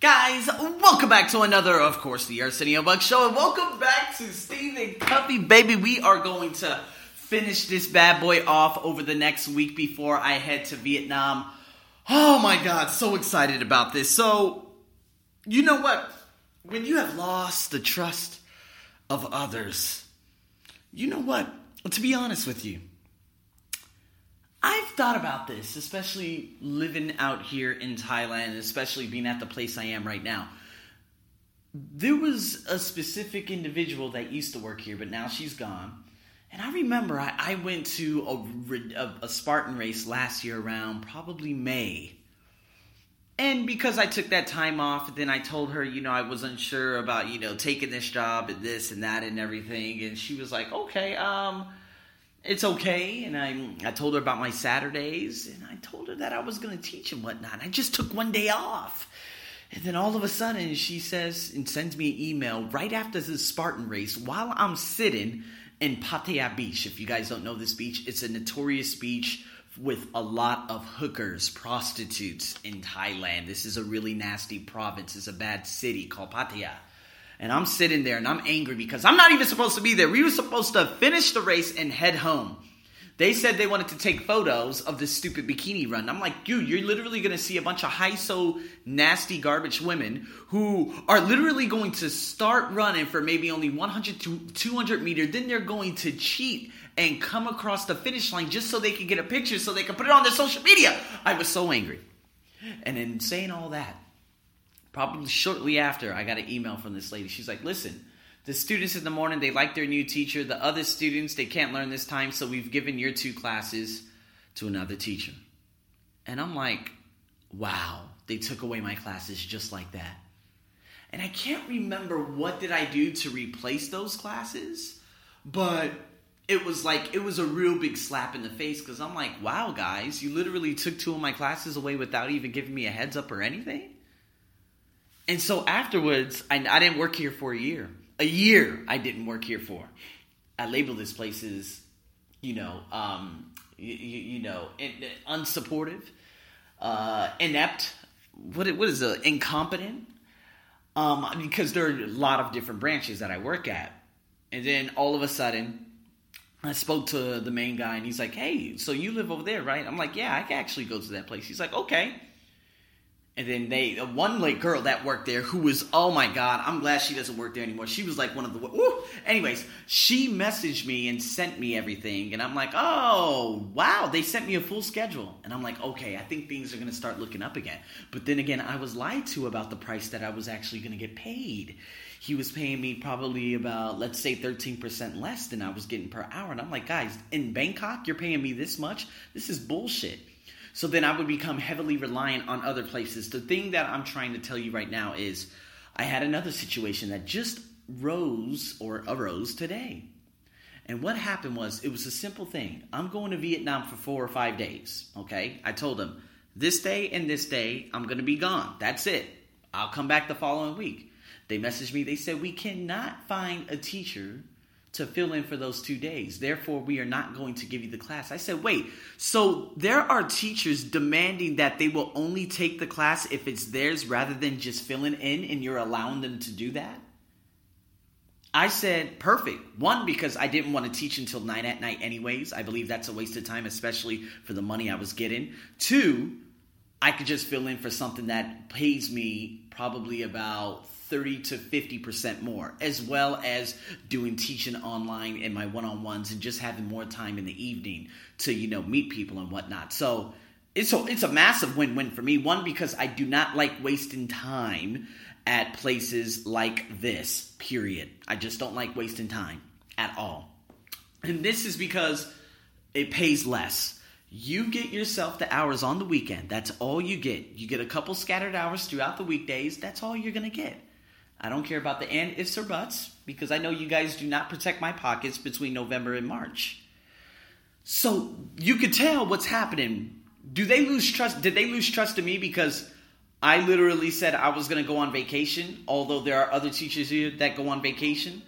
Guys, welcome back to another, of course, the Arsenio Buck Show, and welcome back to Stephen Covey, baby. We are going to finish this bad boy off over the next week before I head to Vietnam. Oh my god, so excited about this. So, you know what? When you have lost the trust of others, you know what? To be honest with you, thought about this, especially living out here in Thailand, especially being at the place I am right now. There was a specific individual that used to work here, but now she's gone. And I remember I, I went to a, a, a Spartan race last year around probably May. And because I took that time off, then I told her, you know, I was unsure about, you know, taking this job and this and that and everything. And she was like, okay, um, it's okay. And I, I told her about my Saturdays, and I told her that I was going to teach and whatnot. I just took one day off. And then all of a sudden, she says and sends me an email right after the Spartan race while I'm sitting in Pattaya Beach. If you guys don't know this beach, it's a notorious beach with a lot of hookers, prostitutes in Thailand. This is a really nasty province. It's a bad city called Pattaya. And I'm sitting there and I'm angry because I'm not even supposed to be there. We were supposed to finish the race and head home. They said they wanted to take photos of this stupid bikini run. I'm like, dude, you're literally to see a bunch of high so nasty garbage women who are literally going to start running for maybe only 100 to 200 meter. Then they're going to cheat and come across the finish line just so they can get a picture so they can put it on their social media. I was so angry. And in saying all that, probably shortly after, I got an email from this lady. She's like, listen, the students in the morning, they like their new teacher. The other students, they can't learn this time, so we've given your two classes to another teacher. And I'm like, wow, they took away my classes just like that. And I can't remember what did I do to replace those classes, but it was like it was a real big slap in the face because I'm like, wow, guys, you literally took two of my classes away without even giving me a heads up or anything. And so afterwards, I, I didn't work here for a year. A year I didn't work here for. I labeled this place as, you know, um, you, you know, unsupportive, uh, inept. What what is it? Incompetent. Um, because there are a lot of different branches that I work at, and then all of a sudden, I spoke to the main guy, and he's like, "Hey, so you live over there, right?" I'm like, "Yeah, I can actually go to that place." He's like, "Okay." And then they, one like girl that worked there who was, oh my god, I'm glad she doesn't work there anymore. She was like one of the, woo. anyways, she messaged me and sent me everything, and I'm like, oh wow, they sent me a full schedule, and I'm like, okay, I think things are gonna start looking up again. But then again, I was lied to about the price that I was actually gonna get paid. He was paying me probably about, let's say, 13% less than I was getting per hour, and I'm like, guys, in Bangkok, you're paying me this much? This is bullshit. So then I would become heavily reliant on other places. The thing that I'm trying to tell you right now is I had another situation that just rose or arose today. And what happened was it was a simple thing. I'm going to Vietnam for four or five days. Okay. I told them this day and this day, I'm going to be gone. That's it. I'll come back the following week. They messaged me. They said, We cannot find a teacher to fill in for those two days. Therefore, we are not going to give you the class. I said, wait, so there are teachers demanding that they will only take the class if it's theirs rather than just filling in, and you're allowing them to do that? I said, perfect. One, because I didn't want to teach until 9 at night, anyways. I believe that's a waste of time, especially for the money I was getting. Two, I could just fill in for something that pays me probably about 30 to 50% more, as well as doing teaching online in my one on ones and just having more time in the evening to, you know, meet people and whatnot. So it's a, it's a massive win win for me. One, because I do not like wasting time at places like this, period. I just don't like wasting time at all. And this is because it pays less. You get yourself the hours on the weekend. That's all you get. You get a couple scattered hours throughout the weekdays. That's all you're going to get. I don't care about the and ifs or buts because I know you guys do not protect my pockets between November and March. So you could tell what's happening. Do they lose trust? Did they lose trust in me because I literally said I was going to go on vacation, although there are other teachers here that go on vacation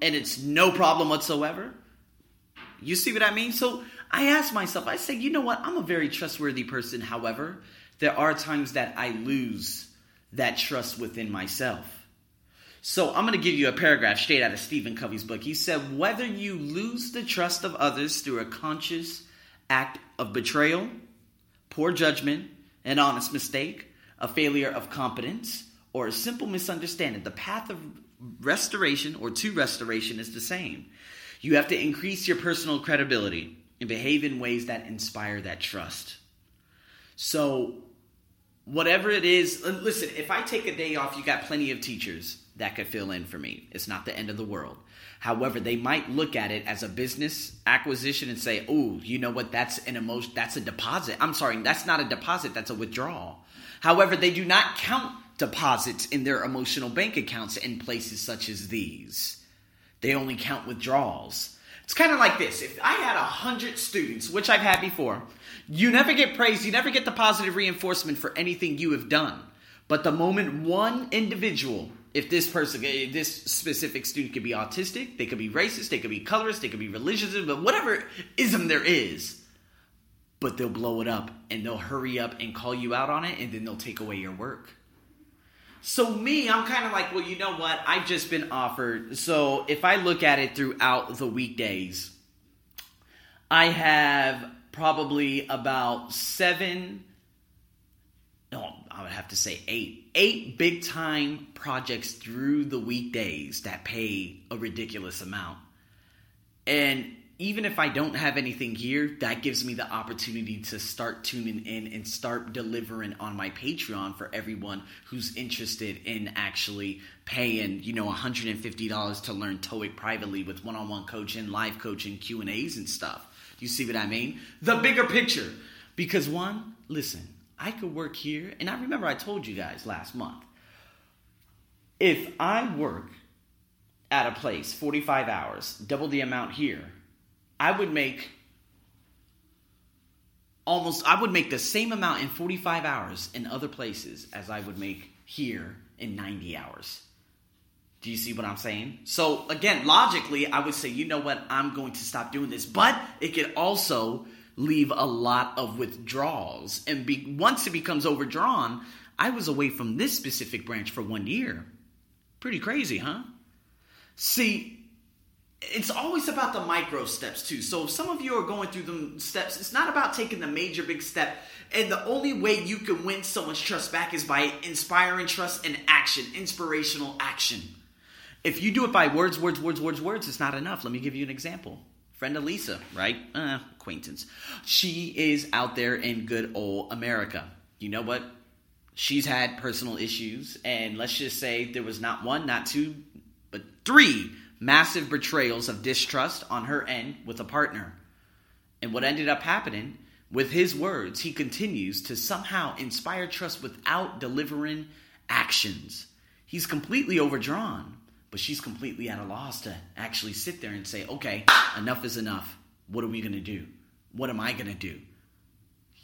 and it's no problem whatsoever? You see what I mean? So I asked myself, I said, you know what? I'm a very trustworthy person. However, there are times that I lose that trust within myself. So I'm going to give you a paragraph straight out of Stephen Covey's book. He said, Whether you lose the trust of others through a conscious act of betrayal, poor judgment, an honest mistake, a failure of competence, or a simple misunderstanding, the path of restoration or to restoration is the same. You have to increase your personal credibility and behave in ways that inspire that trust. So, whatever it is, listen, if I take a day off, you got plenty of teachers that could fill in for me. It's not the end of the world. However, they might look at it as a business acquisition and say, "Oh, you know what? That's an emotion. That's a deposit." I'm sorry, that's not a deposit. That's a withdrawal. However, they do not count deposits in their emotional bank accounts in places such as these. They only count withdrawals. It's kind of like this. If I had a hundred students, which I've had before, you never get praise, you never get the positive reinforcement for anything you have done. But the moment one individual if this person, if this specific student could be autistic, they could be racist, they could be colorist, they could be religious, but whatever ism there is, but they'll blow it up and they'll hurry up and call you out on it and then they'll take away your work. So, me, I'm kind of like, well, you know what? I've just been offered. So, if I look at it throughout the weekdays, I have probably about seven no, I would have to say eight. Eight big time projects through the weekdays that pay a ridiculous amount. And even if I don't have anything here, that gives me the opportunity to start tuning in and start delivering on my Patreon for everyone who's interested in actually paying, you know, $150 to learn TOEIC privately with one-on-one coaching, live coaching, Q&As and stuff. You see what I mean? The bigger picture. Because one, listen, I could work here. And I remember I told you guys last month if I work at a place 45 hours, double the amount here, I would make almost, I would make the same amount in 45 hours in other places as I would make here in 90 hours. Do you see what I'm saying? So, again, logically, I would say, you know what, I'm going to stop doing this. But it could also leave a lot of withdrawals. And be, once it becomes overdrawn, I was away from this specific branch for one year. Pretty crazy, huh? See, it's always about the micro steps too. So some of you are going through the steps, it's not about taking the major big step. And the only way you can win someone's trust back is by inspiring trust and action, inspirational action. If you do it by words, words, words, words, words, it's not enough. Let me give you an example friend Elisa, right? Uh, acquaintance. She is out there in good old America. You know what? She's had personal issues, and let's just say there was not one, not two, but three massive betrayals of distrust on her end with a partner. And what ended up happening, with his words, he continues to somehow inspire trust without delivering actions. He's completely overdrawn but she's completely at a loss to actually sit there and say, okay, enough is enough. What are we going to do? What am I going to do?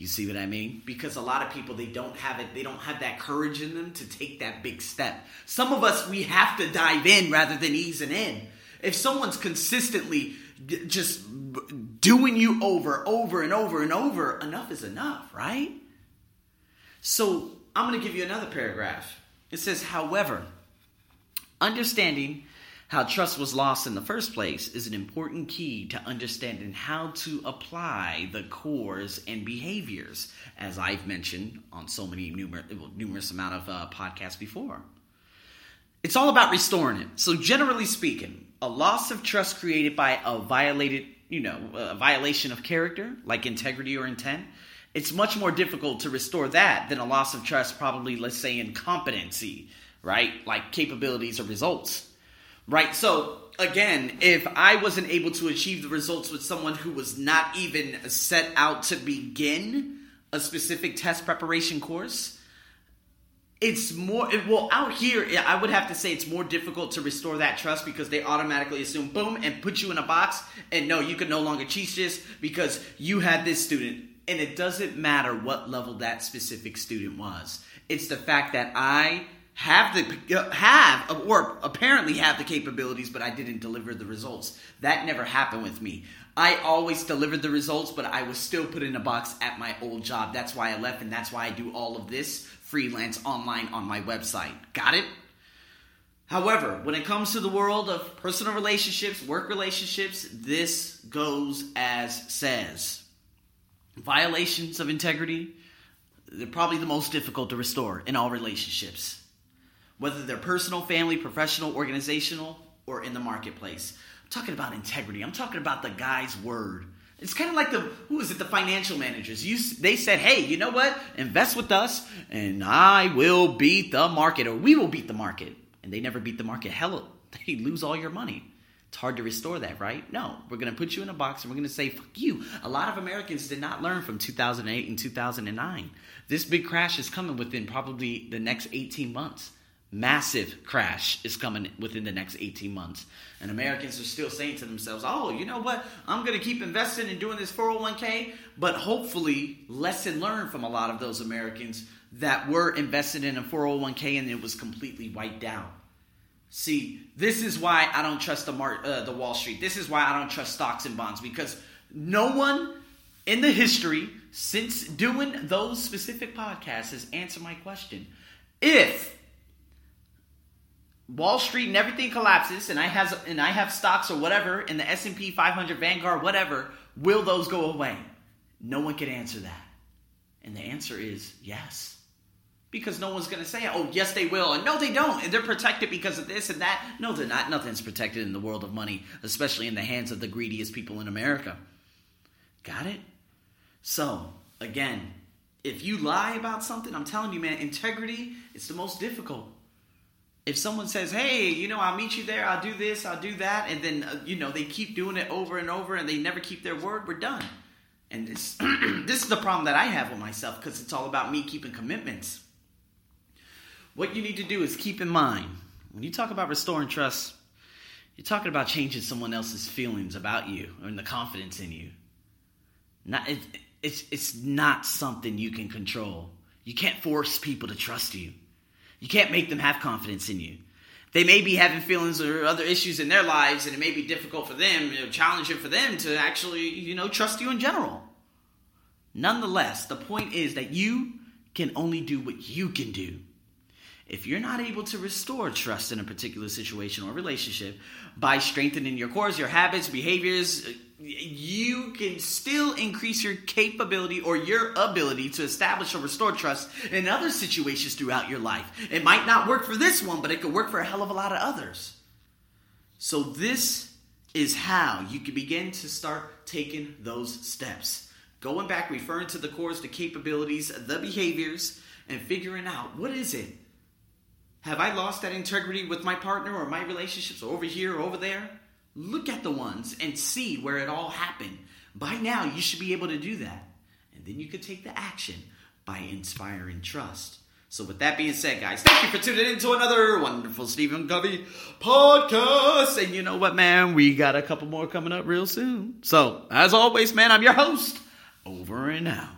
You see what I mean? Because a lot of people they don't have it, they don't have that courage in them to take that big step. Some of us we have to dive in rather than easing in. If someone's consistently just doing you over, over and over and over, enough is enough, right? So, I'm going to give you another paragraph. It says, "However, Understanding how trust was lost in the first place is an important key to understanding how to apply the cores and behaviors, as I've mentioned on so many numerous, numerous amount of uh, podcasts before. It's all about restoring it. So, generally speaking, a loss of trust created by a violated, you know, a violation of character, like integrity or intent, it's much more difficult to restore that than a loss of trust, probably, let's say, in competency, right? Like capabilities or results, right? So again, if I wasn't able to achieve the results with someone who was not even set out to begin a specific test preparation course, it's more well out here i would have to say it's more difficult to restore that trust because they automatically assume boom and put you in a box and no you can no longer teach this because you had this student and it doesn't matter what level that specific student was it's the fact that i have the have or apparently have the capabilities, but I didn't deliver the results. That never happened with me. I always delivered the results, but I was still put in a box at my old job. That's why I left, and that's why I do all of this freelance online on my website. Got it? However, when it comes to the world of personal relationships, work relationships, this goes as says. Violations of integrity, they're probably the most difficult to restore in all relationships, whether they're personal, family, professional, organizational, or in the marketplace. I'm talking about integrity. I'm talking about the guy's word. It's kind of like the who is it? The financial managers. You they said, "Hey, you know what? Invest with us, and I will beat the market, or we will beat the market." And they never beat the market. Hell, they lose all your money. It's hard to restore that, right? No, we're going to put you in a box and we're going to say, fuck you. A lot of Americans did not learn from 2008 and 2009. This big crash is coming within probably the next 18 months. Massive crash is coming within the next 18 months. And Americans are still saying to themselves, oh, you know what? I'm going to keep investing and doing this 401k. But hopefully, lesson learned from a lot of those Americans that were invested in a 401k and it was completely wiped out. See, this is why I don't trust the mar- uh, the Wall Street. This is why I don't trust stocks and bonds because no one in the history since doing those specific podcasts has answered my question. If Wall Street and everything collapses and I has and I have stocks or whatever in the S&P 500 Vanguard whatever, will those go away? No one can answer that. And the answer is yes because no one's going to say, oh, yes, they will. And no, they don't. And they're protected because of this and that. No, they're not. Nothing's protected in the world of money, especially in the hands of the greediest people in America. Got it? So, again, if you lie about something, I'm telling you, man, integrity is the most difficult. If someone says, hey, you know, I'll meet you there, I'll do this, I'll do that, and then, uh, you know, they keep doing it over and over and they never keep their word, we're done. And this, this is the problem that I have with myself because it's all about me keeping commitments. What you need to do is keep in mind when you talk about restoring trust, you're talking about changing someone else's feelings about you and the confidence in you. Not, it, it's, it's not something you can control. You can't force people to trust you. You can't make them have confidence in you. They may be having feelings or other issues in their lives, and it may be difficult for them, you know, challenging for them to actually, you know, trust you in general. Nonetheless, the point is that you can only do what you can do. If you're not able to restore trust in a particular situation or relationship by strengthening your cores, your habits, behaviors, you can still increase your capability or your ability to establish or restore trust in other situations throughout your life. It might not work for this one, but it could work for a hell of a lot of others. So, this is how you can begin to start taking those steps. Going back, referring to the cores, the capabilities, the behaviors, and figuring out what is it have I lost that integrity with my partner or my relationships over here or over there? Look at the ones and see where it all happened. By now, you should be able to do that. And then you could take the action by inspiring trust. So, with that being said, guys, thank you for tuning in to another wonderful Stephen Covey podcast. And you know what, man? We got a couple more coming up real soon. So, as always, man, I'm your host. Over and out.